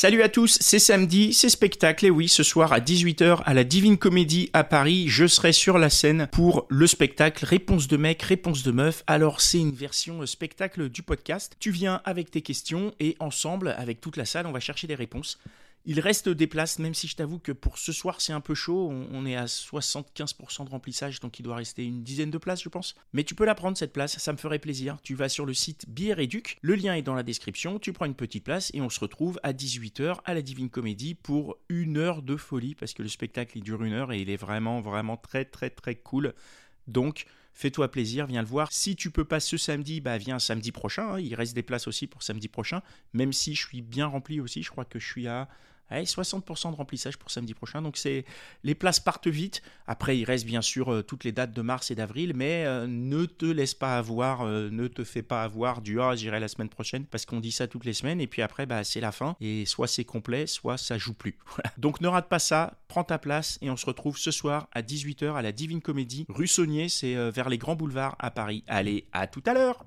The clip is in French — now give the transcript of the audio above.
Salut à tous, c'est samedi, c'est spectacle et oui, ce soir à 18h à la Divine Comédie à Paris, je serai sur la scène pour le spectacle Réponse de mec, réponse de meuf. Alors c'est une version spectacle du podcast. Tu viens avec tes questions et ensemble, avec toute la salle, on va chercher des réponses. Il reste des places, même si je t'avoue que pour ce soir c'est un peu chaud. On, est à 75% de remplissage, donc il doit rester une dizaine de places, je pense. Mais tu peux la prendre cette place, ça me ferait plaisir. Tu vas sur le site Bière et Duc, le lien est dans la description. Tu prends une petite place et on se retrouve à 18h à la Divine Comédie pour une heure de folie, parce que le spectacle il dure une heure et il est vraiment, vraiment très, très, très cool. Donc, fais-toi plaisir, viens le voir. Si tu peux pas ce samedi, bah viens samedi prochain. Hein. Il reste des places aussi pour samedi prochain, même si je suis bien rempli aussi. Je crois que je suis à 60% de remplissage pour samedi prochain. Donc c'est les places partent vite. Après, il reste bien sûr euh, toutes les dates de mars et d'avril, mais euh, ne te laisse pas avoir, euh, ne te fais pas avoir du ah j'irai la semaine prochaine parce qu'on dit ça toutes les semaines et puis après bah c'est la fin et soit c'est complet, soit ça joue plus. Donc ne rate pas ça, prends ta place et on se retrouve ce soir à 18h à la Divine Comédie rue Saunier, c'est vers les grands boulevards à Paris. Allez, à tout à l'heure.